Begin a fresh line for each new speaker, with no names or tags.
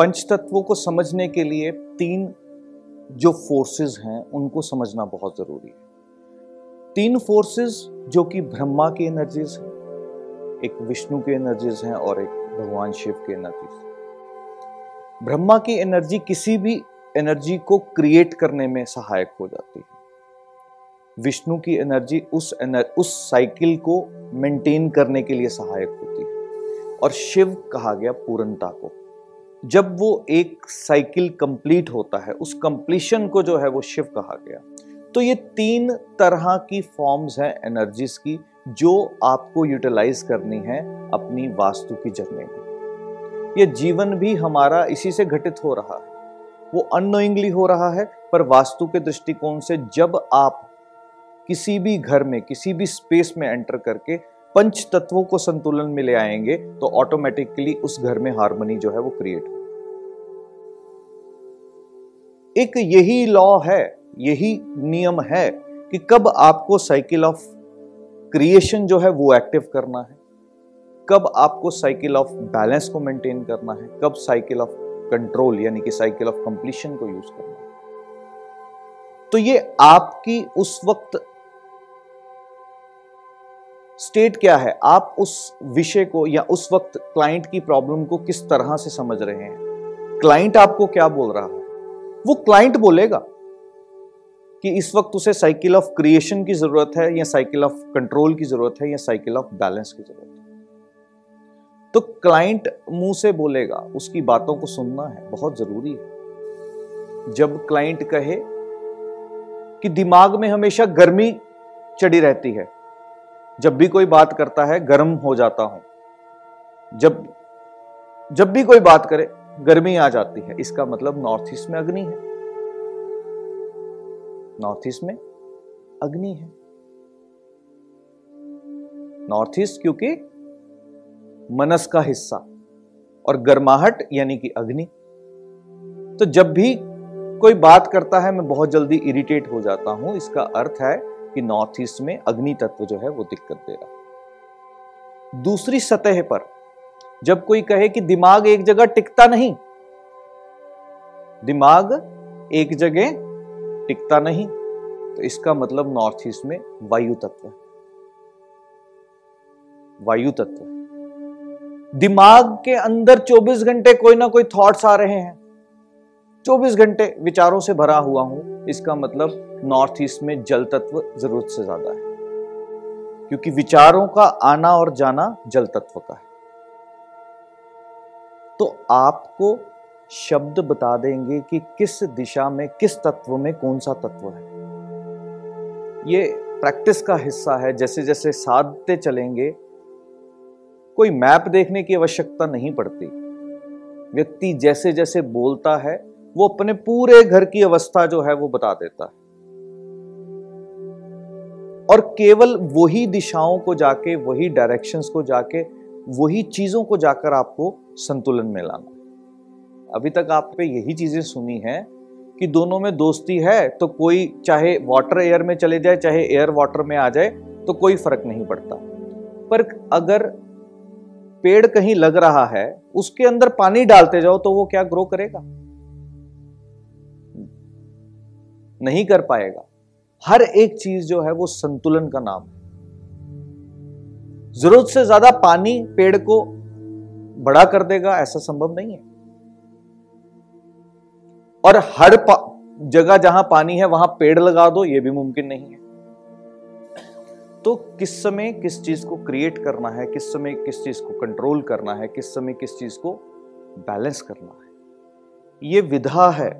पंच तत्वों को समझने के लिए तीन जो फोर्सेस हैं उनको समझना बहुत ज़रूरी है। तीन फोर्सेस जो कि ब्रह्मा की एनर्जीज हैं एक विष्णु की एनर्जीज हैं और एक भगवान शिव की एनर्जीज ब्रह्मा की एनर्जी किसी भी एनर्जी को क्रिएट करने में सहायक हो जाती है। विष्णु की एनर्जी उस एनर, उस साइकिल को मेंटेन करने के लिए सहायक होती है। और शिव कहा गया पूर्णता को। जब वो एक साइकिल कंप्लीट होता है, उस कंप्लीशन को जो है वो शिव कहा गया। तो ये तीन तरह की फॉर्म्स हैं एनर्जीज की, जो आपको यूटिलाइज करनी है अपनी वास्तु की जर्नी में। ये जीवन भी हमारा इसी से घटित हो रहा है। वो अनोइंगली हो रहा है, पर वास्तु के दृष्टिकोण से जब आप किसी भी घर में, किसी भी स्पेस में एंटर करके पंच तत्वों को संतुलन में ले आएँगे तो ऑटोमेटिकली उस घर में हारमोनी जो है वो क्रिएट हो एक यही लॉ है, यही नियम है कि कब आपको साइकिल ऑफ़ क्रिएशन जो है वो एक्टिव करना है, कब आपको साइकिल ऑफ़ बैलेंस को मेंटेन करना है, कब साइकिल ऑफ़ कंट्रोल यानी कि साइकिल ऑफ़ कंप्लीशन को यूज़ करना है। तो ये आपकी उस वक्त स्टेट क्या है? आप उस विषय को या उस वक्त क्लाइंट की प्रॉब्लम को किस तरह से समझ रहे हैं? क्लाइंट आपको क्या बोल रहा है? वो क्लाइंट बोलेगा कि इस वक्त उसे साइकिल ऑफ़ क्रिएशन की ज़रूरत है या साइकिल ऑफ़ कंट्रोल की ज़रूरत है या साइकिल ऑफ़ बैलेंस की ज़रूरत है। तो क्लाइंट मुँह से बोलेगा, उसकी बातों को सुनना है, बहुत ज़रूरी है। जब क्लाइंट कहे कि दिमाग में हमेशा गर्मी चढ़ी रहती है जब भी कोई बात करता है, गर्म हो जाता हूँ। जब जब भी कोई बात करे, गर्मी आ जाती है। इसका मतलब नॉर्थ ईस्ट में अग्नि है। नॉर्थ ईस्ट में अग्नि है। नॉर्थ ईस्ट क्योंकि मनस का हिस्सा और गर्माहट यानी कि अग्नि। तो जब भी कोई बात करता है, मैं बहुत जल्दी इरिटेट हो जाता हूँ। इसका अर्थ है कि नॉर्थ ईस्ट में अग्नि तत्व जो है वो दिक्कत दे रहा दूसरी सतह पर जब कोई कहे कि दिमाग एक जगह टिकता नहीं, दिमाग एक जगह टिकता नहीं तो इसका मतलब नॉर्थ ईस्ट में वायु तत्व है। वायु तत्व दिमाग के अंदर 24 घंटे कोई ना कोई थॉट्स आ रहे हैं। 24 घंटे विचारों से भरा हुआ हूँ। इसका मतलब नॉर्थ ईस्ट में जल तत्व ज़रूरत से ज़्यादा है। क्योंकि विचारों का आना और जाना जल तत्व का है। तो आपको शब्द बता देंगे कि किस दिशा में, किस तत्व में कौन सा तत्व है। ये प्रैक्टिस का हिस्सा है जैसे जैसे साधते चलेंगे, कोई मैप देखने की आवश्यकता नहीं पड़ती। व्यक्ति जैसे जैसे बोलता है वो अपने पूरे घर की अवस्था जो है वो बता देता है। और केवल वही दिशाओं को जाके, वही डायरेक्शंस को जाके, वही चीज़ों को जाकर आपको संतुलन में लाना अभी तक आप पे यही चीज़ें सुनी हैं कि दोनों में दोस्ती है तो कोई चाहे वाटर एयर में चले जाए, चाहे एयर वाटर में आ जाए तो कोई फ़र्क नहीं पड़ता। पर अगर पेड़ कहीं लग रहा है, उसके अंदर पानी डालते जाओ तो वो क्या ग्रो करेगा? नहीं कर पाएगा। हर एक चीज़ जो है वो संतुलन का नाम है। ज़रूरत से ज़्यादा पानी पेड़ को बड़ा कर देगा, ऐसा संभव नहीं है। और हर जगह जहाँ पानी है, वहाँ पेड़ लगा दो, ये भी मुमकिन नहीं है। तो किस समय किस चीज़ को क्रिएट करना है, किस समय किस चीज़ को कंट्रोल करना है, किस समय किस चीज़ को बैलेंस करना है, ये विधा है।